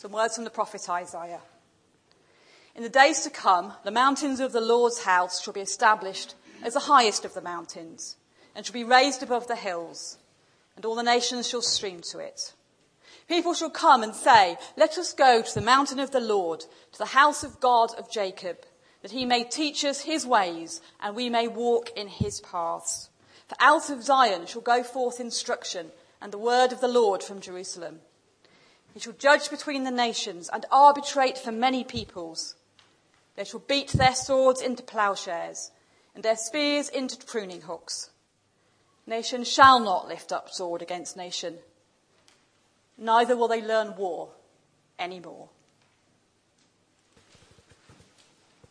Some words from the prophet Isaiah. In the days to come, the mountains of the Lord's house shall be established as the highest of the mountains, and shall be raised above the hills, and all the nations shall stream to it. People shall come and say, Let us go to the mountain of the Lord, to the house of God of Jacob, that he may teach us his ways, and we may walk in his paths. For out of Zion shall go forth instruction, and the word of the Lord from Jerusalem. He shall judge between the nations and arbitrate for many peoples. They shall beat their swords into plowshares and their spears into pruning hooks. Nation shall not lift up sword against nation, neither will they learn war anymore.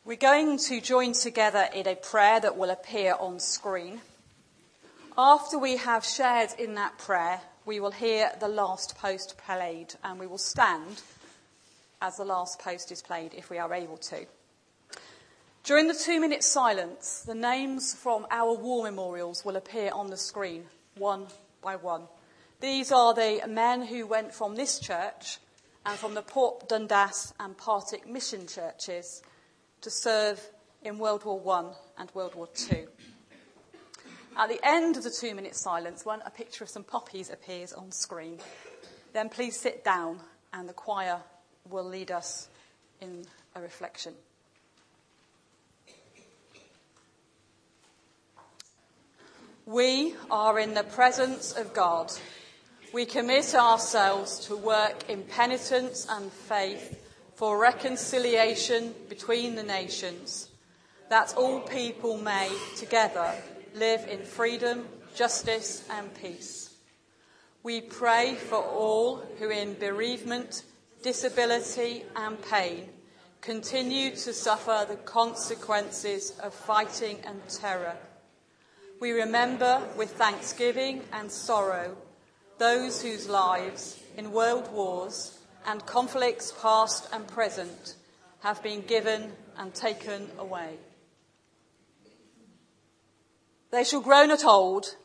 We're going to join together in a prayer that will appear on screen. After we have shared in that prayer, we will hear the last post played and we will stand as the last post is played if we are able to. During the two minute silence, the names from our war memorials will appear on the screen, one by one. These are the men who went from this church and from the Port Dundas and Partick mission churches to serve in World War I and World War II. At the end of the two minute silence, when a picture of some poppies appears on screen, then please sit down and the choir will lead us in a reflection. We are in the presence of God. We commit ourselves to work in penitence and faith for reconciliation between the nations, that all people may together live in freedom, justice, and peace. We pray for all who, in bereavement, disability, and pain, continue to suffer the consequences of fighting and terror. We remember with thanksgiving and sorrow those whose lives in world wars and conflicts past and present have been given and taken away. They shall grow not old,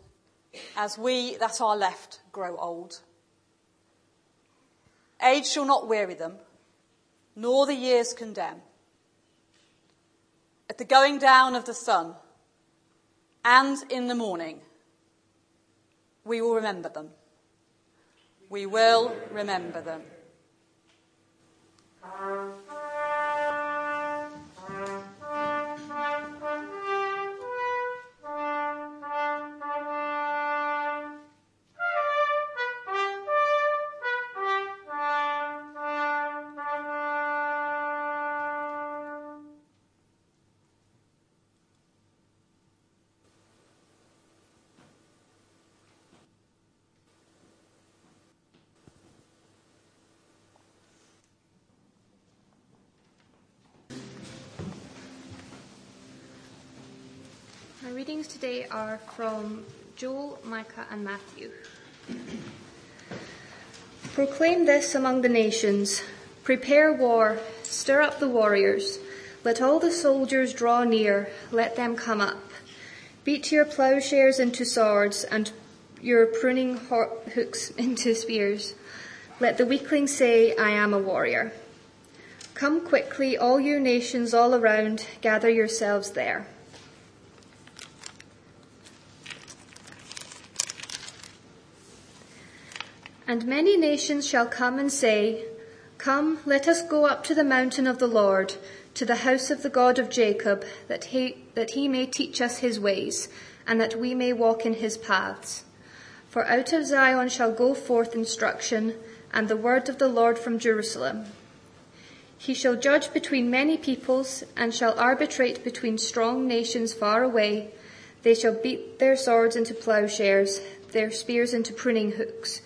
as we that are left grow old. Age shall not weary them, nor the years condemn. At the going down of the sun, and in the morning, we will remember them. We will remember them. Our readings today are from Joel, Micah, and Matthew. Proclaim this among the nations. Prepare war. Stir up the warriors. Let all the soldiers draw near. Let them come up. Beat your plowshares into swords and your pruning hooks into spears. Let the weakling say, I am a warrior. Come quickly, all you nations all around, gather yourselves there. And many nations shall come and say, Come, let us go up to the mountain of the Lord, to the house of the God of Jacob, that he, that he may teach us his ways, and that we may walk in his paths. For out of Zion shall go forth instruction, and the word of the Lord from Jerusalem. He shall judge between many peoples, and shall arbitrate between strong nations far away. They shall beat their swords into plowshares, their spears into pruning hooks.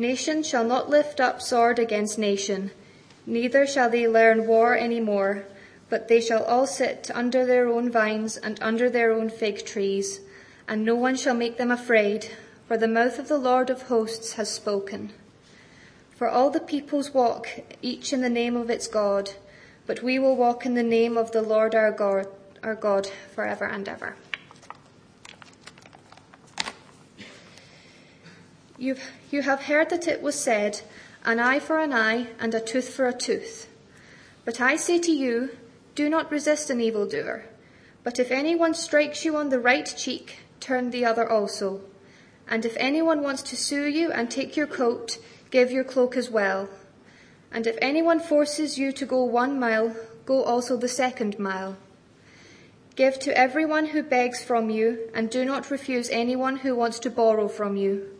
Nation shall not lift up sword against nation, neither shall they learn war any more, but they shall all sit under their own vines and under their own fig trees, and no one shall make them afraid, for the mouth of the Lord of hosts has spoken. For all the peoples walk, each in the name of its God, but we will walk in the name of the Lord our God, our God forever and ever. You've, you have heard that it was said, an eye for an eye, and a tooth for a tooth. But I say to you, do not resist an evildoer. But if anyone strikes you on the right cheek, turn the other also. And if anyone wants to sue you and take your coat, give your cloak as well. And if anyone forces you to go one mile, go also the second mile. Give to everyone who begs from you, and do not refuse anyone who wants to borrow from you.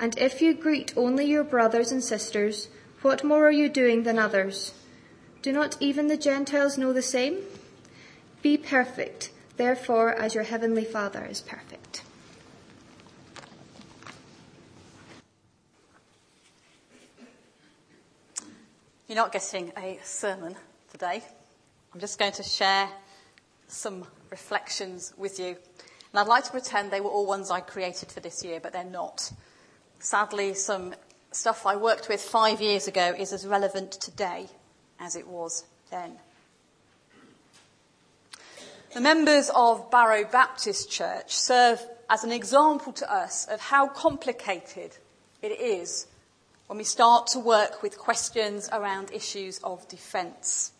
And if you greet only your brothers and sisters, what more are you doing than others? Do not even the Gentiles know the same? Be perfect, therefore, as your heavenly Father is perfect. You're not getting a sermon today. I'm just going to share some reflections with you. And I'd like to pretend they were all ones I created for this year, but they're not. Sadly, some stuff I worked with five years ago is as relevant today as it was then. The members of Barrow Baptist Church serve as an example to us of how complicated it is when we start to work with questions around issues of defence.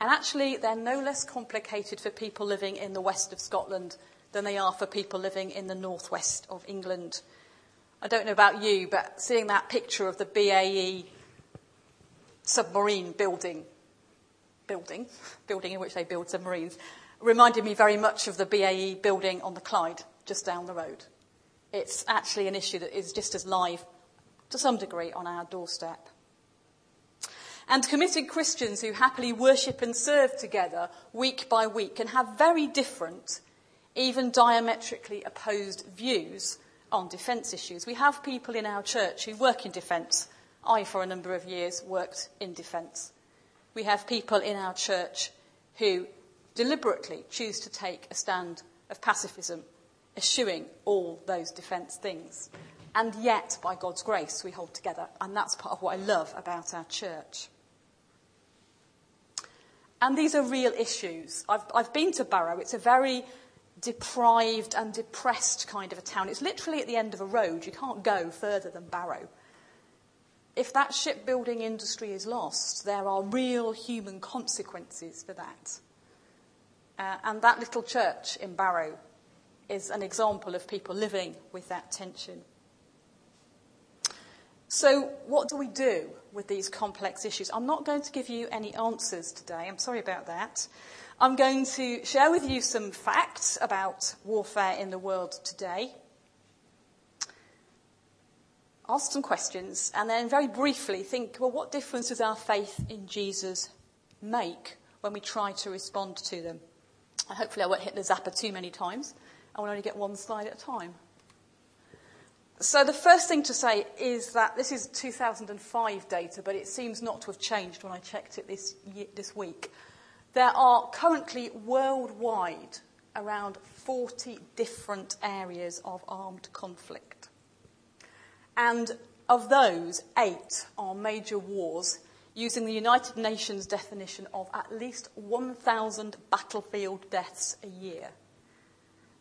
And actually, they're no less complicated for people living in the west of Scotland than they are for people living in the northwest of England. I don't know about you, but seeing that picture of the BAE submarine building, building, building in which they build submarines, reminded me very much of the BAE building on the Clyde, just down the road. It's actually an issue that is just as live, to some degree, on our doorstep. And committed Christians who happily worship and serve together week by week can have very different, even diametrically opposed views on defence issues. We have people in our church who work in defence I, for a number of years, worked in defence. We have people in our church who deliberately choose to take a stand of pacifism, eschewing all those defence things. And yet, by God's grace, we hold together. And that's part of what I love about our church. And these are real issues. I've, I've been to Barrow. It's a very deprived and depressed kind of a town. It's literally at the end of a road. You can't go further than Barrow if that shipbuilding industry is lost, there are real human consequences for that. Uh, and that little church in Barrow is an example of people living with that tension. So, what do we do with these complex issues? I'm not going to give you any answers today. I'm sorry about that. I'm going to share with you some facts about warfare in the world today ask some questions, and then very briefly think well, what difference does our faith in Jesus make when we try to respond to them? And hopefully, I won't hit the zapper too many times. I will only get one slide at a time. So, the first thing to say is that this is 2005 data, but it seems not to have changed when I checked it this, year, this week. There are currently worldwide around 40 different areas of armed conflict. And of those, eight are major wars using the United Nations definition of at least 1,000 battlefield deaths a year.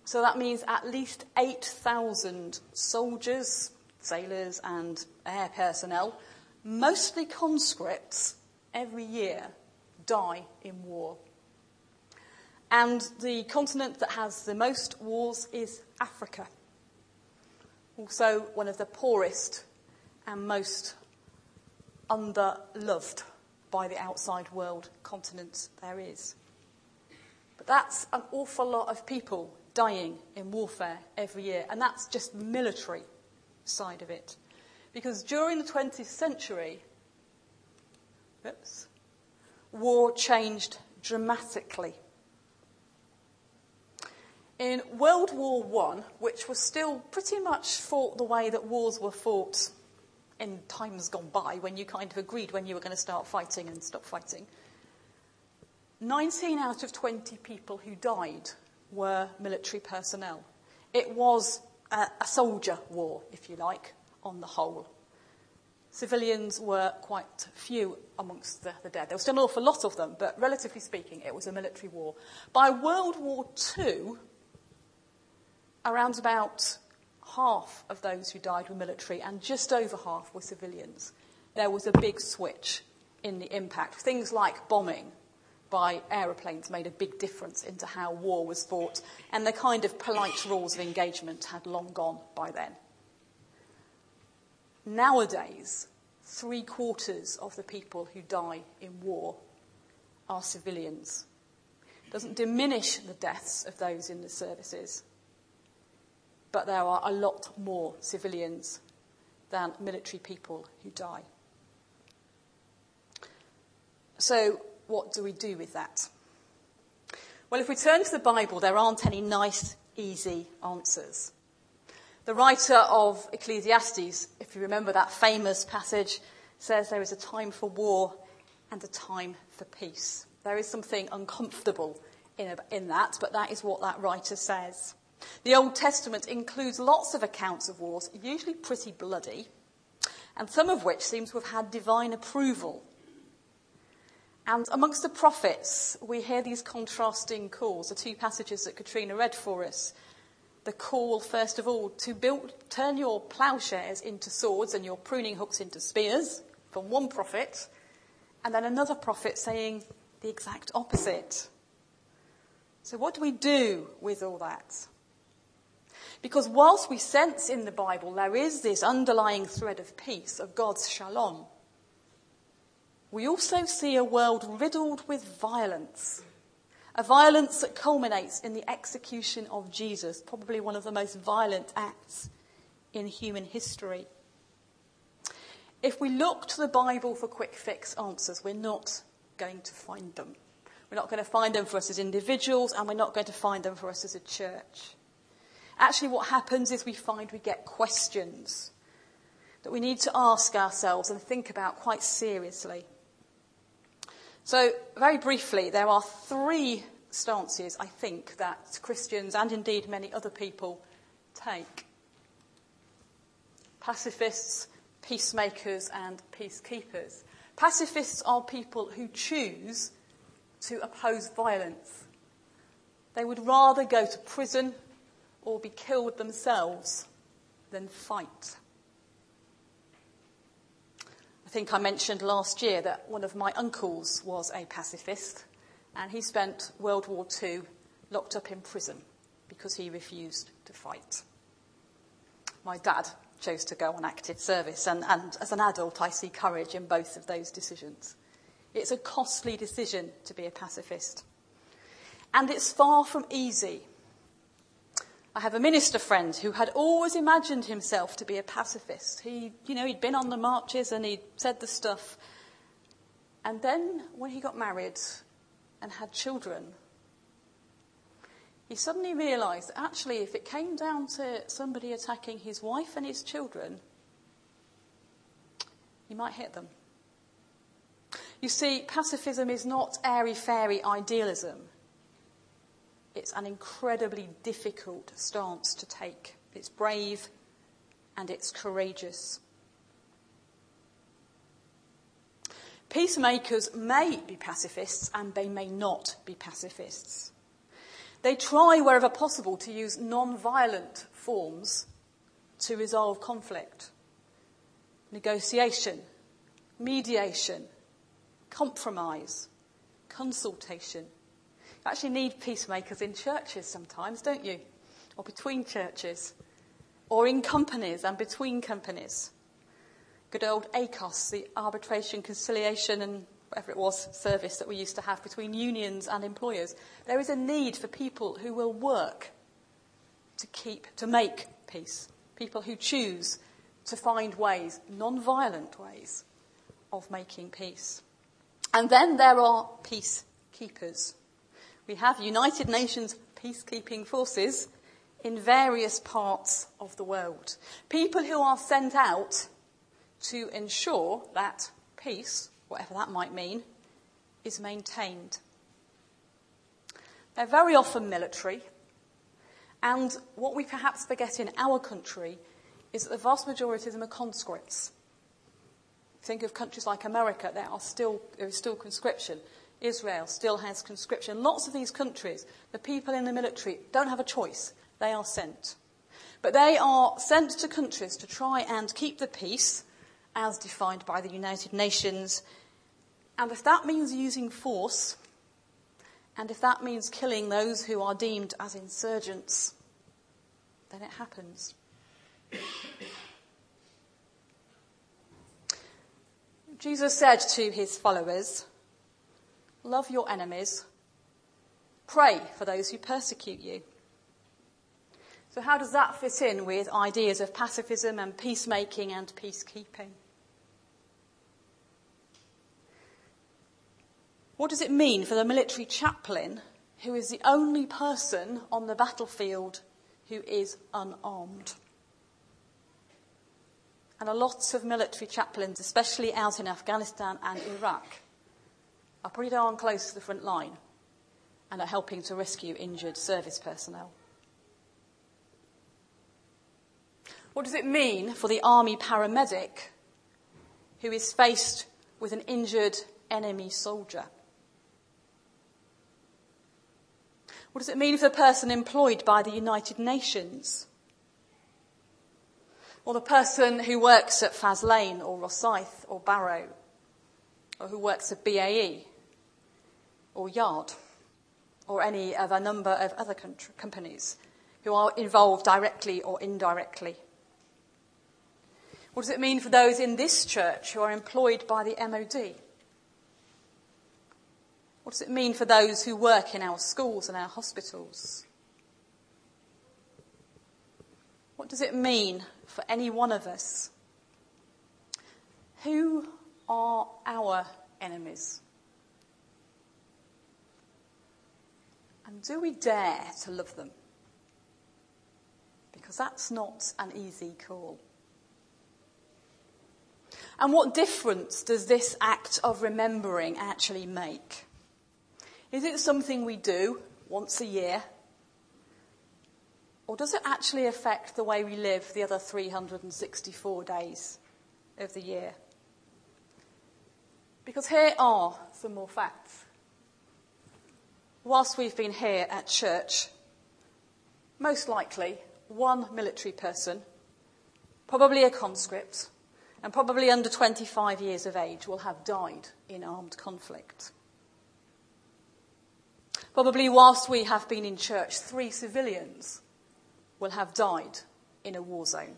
So that means at least 8,000 soldiers, sailors, and air personnel, mostly conscripts, every year die in war. And the continent that has the most wars is Africa also one of the poorest and most underloved by the outside world continents there is. But that's an awful lot of people dying in warfare every year, and that's just the military side of it. Because during the 20th century, oops, war changed dramatically in World War I, which was still pretty much fought the way that wars were fought in times gone by when you kind of agreed when you were going to start fighting and stop fighting. 19 out of 20 people who died were military personnel. It was a, a soldier war, if you like, on the whole. Civilians were quite few amongst the, the, dead. There was still an awful lot of them, but relatively speaking, it was a military war. By World War II, around about half of those who died were military and just over half were civilians. There was a big switch in the impact. Things like bombing by aeroplanes made a big difference into how war was fought, and the kind of polite rules of engagement had long gone by then. Nowadays, three quarters of the people who die in war are civilians. It doesn't diminish the deaths of those in the services but there are a lot more civilians than military people who die. So, what do we do with that? Well, if we turn to the Bible, there aren't any nice, easy answers. The writer of Ecclesiastes, if you remember that famous passage, says there is a time for war and a time for peace. There is something uncomfortable in, in that, but that is what that writer says. The Old Testament includes lots of accounts of wars, usually pretty bloody, and some of which seem to have had divine approval. And amongst the prophets, we hear these contrasting calls, the two passages that Katrina read for us. The call, first of all, to build, turn your plowshares into swords and your pruning hooks into spears, from one prophet, and then another prophet saying the exact opposite. So, what do we do with all that? Because whilst we sense in the Bible there is this underlying thread of peace, of God's shalom, we also see a world riddled with violence. A violence that culminates in the execution of Jesus, probably one of the most violent acts in human history. If we look to the Bible for quick fix answers, we're not going to find them. We're not going to find them for us as individuals, and we're not going to find them for us as a church. Actually, what happens is we find we get questions that we need to ask ourselves and think about quite seriously. So, very briefly, there are three stances, I think, that Christians and indeed many other people take pacifists, peacemakers, and peacekeepers. Pacifists are people who choose to oppose violence. They would rather go to prison or be killed themselves than fight. I think I mentioned last year that one of my uncles was a pacifist and he spent World War II locked up in prison because he refused to fight. My dad chose to go on active service, and, and as an adult, I see courage in both of those decisions. It's a costly decision to be a pacifist. And it's far from easy I have a minister friend who had always imagined himself to be a pacifist. He, you know, he'd been on the marches and he'd said the stuff. And then when he got married and had children, he suddenly realized that actually, if it came down to somebody attacking his wife and his children, he might hit them. You see, pacifism is not airy fairy idealism. It's an incredibly difficult stance to take. It's brave and it's courageous. Peacemakers may be pacifists and they may not be pacifists. They try wherever possible to use non violent forms to resolve conflict negotiation, mediation, compromise, consultation, actually need peacemakers in churches sometimes, don't you? Or between churches. Or in companies and between companies. Good old ACAS, the arbitration, conciliation, and whatever it was service that we used to have between unions and employers. There is a need for people who will work to keep, to make peace. People who choose to find ways, non violent ways, of making peace. And then there are peacekeepers. We have United Nations peacekeeping forces in various parts of the world. People who are sent out to ensure that peace, whatever that might mean, is maintained. They're very often military, and what we perhaps forget in our country is that the vast majority of them are conscripts. Think of countries like America, there, are still, there is still conscription. Israel still has conscription. Lots of these countries, the people in the military don't have a choice. They are sent. But they are sent to countries to try and keep the peace as defined by the United Nations. And if that means using force, and if that means killing those who are deemed as insurgents, then it happens. Jesus said to his followers, Love your enemies, pray for those who persecute you. So, how does that fit in with ideas of pacifism and peacemaking and peacekeeping? What does it mean for the military chaplain, who is the only person on the battlefield who is unarmed? And a lot of military chaplains, especially out in Afghanistan and Iraq, are pretty darn close to the front line and are helping to rescue injured service personnel. What does it mean for the army paramedic who is faced with an injured enemy soldier? What does it mean for the person employed by the United Nations? Or the person who works at Faslane or Rosyth or Barrow? Or who works at BAE or Yard? Or any of a number of other companies who are involved directly or indirectly? What does it mean for those in this church who are employed by the MOD? What does it mean for those who work in our schools and our hospitals? What does it mean for any one of us? Who are our enemies? And do we dare to love them? Because that's not an easy call. And what difference does this act of remembering actually make? Is it something we do once a year? Or does it actually affect the way we live the other 364 days of the year? Because here are some more facts. Whilst we've been here at church, most likely one military person, probably a conscript, and probably under 25 years of age, will have died in armed conflict. Probably whilst we have been in church, three civilians will have died in a war zone.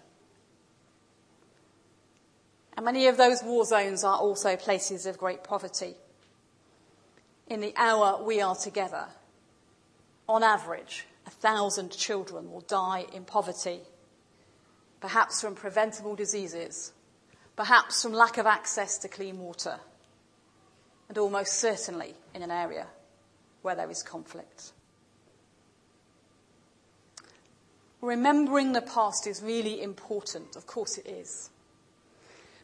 And many of those war zones are also places of great poverty. In the hour we are together, on average, a thousand children will die in poverty, perhaps from preventable diseases, perhaps from lack of access to clean water, and almost certainly in an area where there is conflict. Remembering the past is really important. Of course, it is.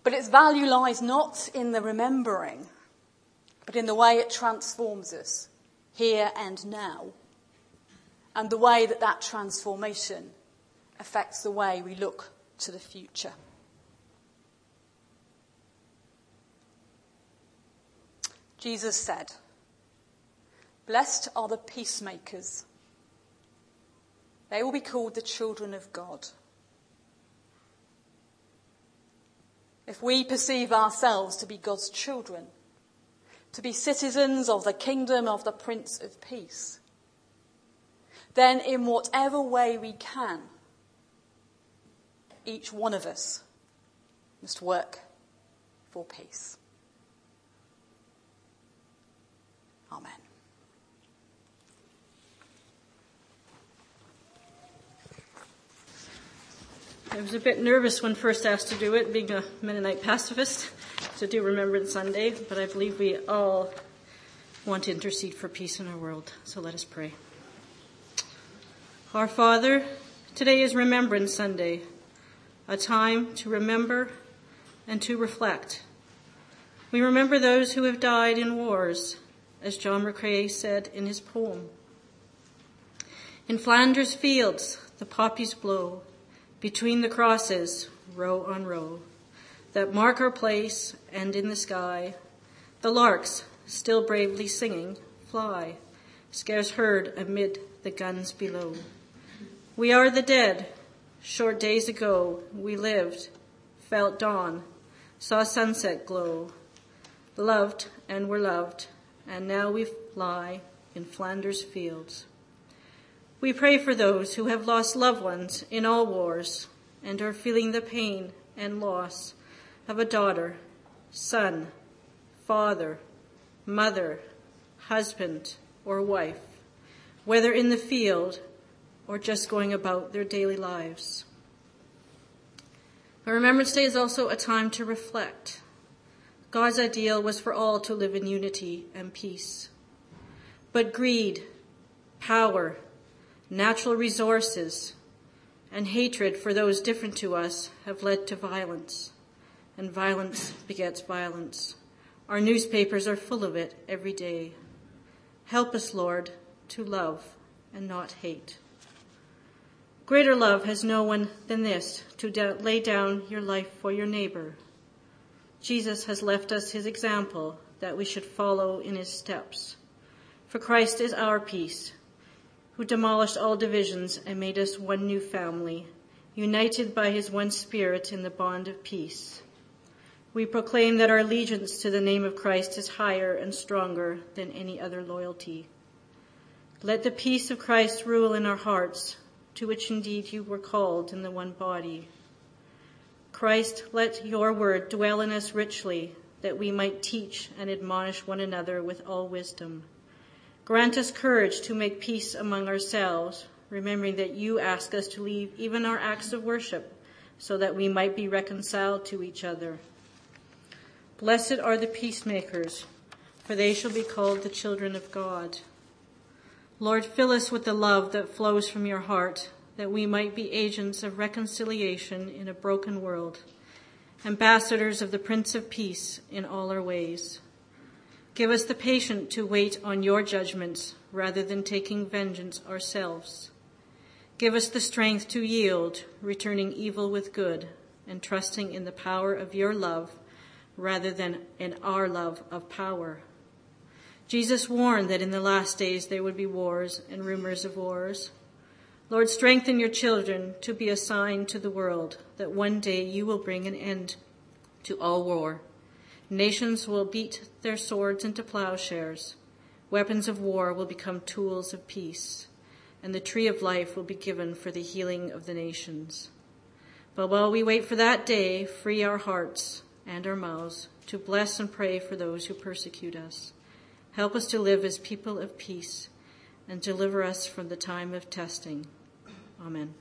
But its value lies not in the remembering, but in the way it transforms us here and now, and the way that that transformation affects the way we look to the future. Jesus said, Blessed are the peacemakers. They will be called the children of God. If we perceive ourselves to be God's children, to be citizens of the kingdom of the Prince of Peace, then in whatever way we can, each one of us must work for peace. Amen. I was a bit nervous when first asked to do it, being a Mennonite pacifist, to do Remembrance Sunday, but I believe we all want to intercede for peace in our world. So let us pray. Our Father, today is Remembrance Sunday, a time to remember and to reflect. We remember those who have died in wars, as John McCrae said in his poem. In Flanders fields, the poppies blow between the crosses, row on row, that mark our place, and in the sky, the larks, still bravely singing, fly, scarce heard amid the guns below. We are the dead. Short days ago, we lived, felt dawn, saw sunset glow, loved and were loved, and now we lie in Flanders fields. We pray for those who have lost loved ones in all wars and are feeling the pain and loss of a daughter, son, father, mother, husband, or wife, whether in the field or just going about their daily lives. But Remembrance Day is also a time to reflect. God's ideal was for all to live in unity and peace. But greed, power, natural resources, and hatred for those different to us have led to violence, and violence begets violence. Our newspapers are full of it every day. Help us, Lord, to love and not hate. Greater love has no one than this to lay down your life for your neighbor. Jesus has left us his example that we should follow in his steps. For Christ is our peace who demolished all divisions and made us one new family, united by his one spirit in the bond of peace. We proclaim that our allegiance to the name of Christ is higher and stronger than any other loyalty. Let the peace of Christ rule in our hearts, to which indeed you were called in the one body. Christ, let your word dwell in us richly, that we might teach and admonish one another with all wisdom. Grant us courage to make peace among ourselves, remembering that you ask us to leave even our acts of worship so that we might be reconciled to each other. Blessed are the peacemakers, for they shall be called the children of God. Lord, fill us with the love that flows from your heart, that we might be agents of reconciliation in a broken world, ambassadors of the Prince of Peace in all our ways. Give us the patience to wait on your judgments rather than taking vengeance ourselves. Give us the strength to yield, returning evil with good, and trusting in the power of your love rather than in our love of power. Jesus warned that in the last days there would be wars and rumors of wars. Lord, strengthen your children to be a sign to the world that one day you will bring an end to all war Nations will beat their swords into plowshares. Weapons of war will become tools of peace, and the tree of life will be given for the healing of the nations. But while we wait for that day, free our hearts and our mouths to bless and pray for those who persecute us. Help us to live as people of peace and deliver us from the time of testing. Amen.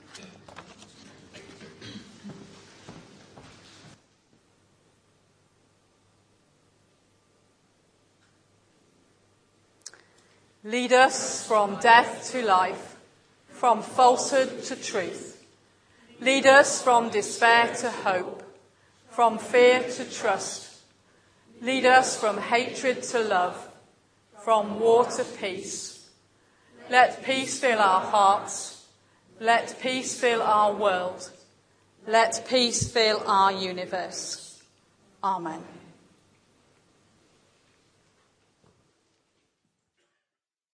Lead us from death to life, from falsehood to truth. Lead us from despair to hope, from fear to trust. Lead us from hatred to love, from war to peace. Let peace fill our hearts. Let peace fill our world. Let peace fill our universe. Amen.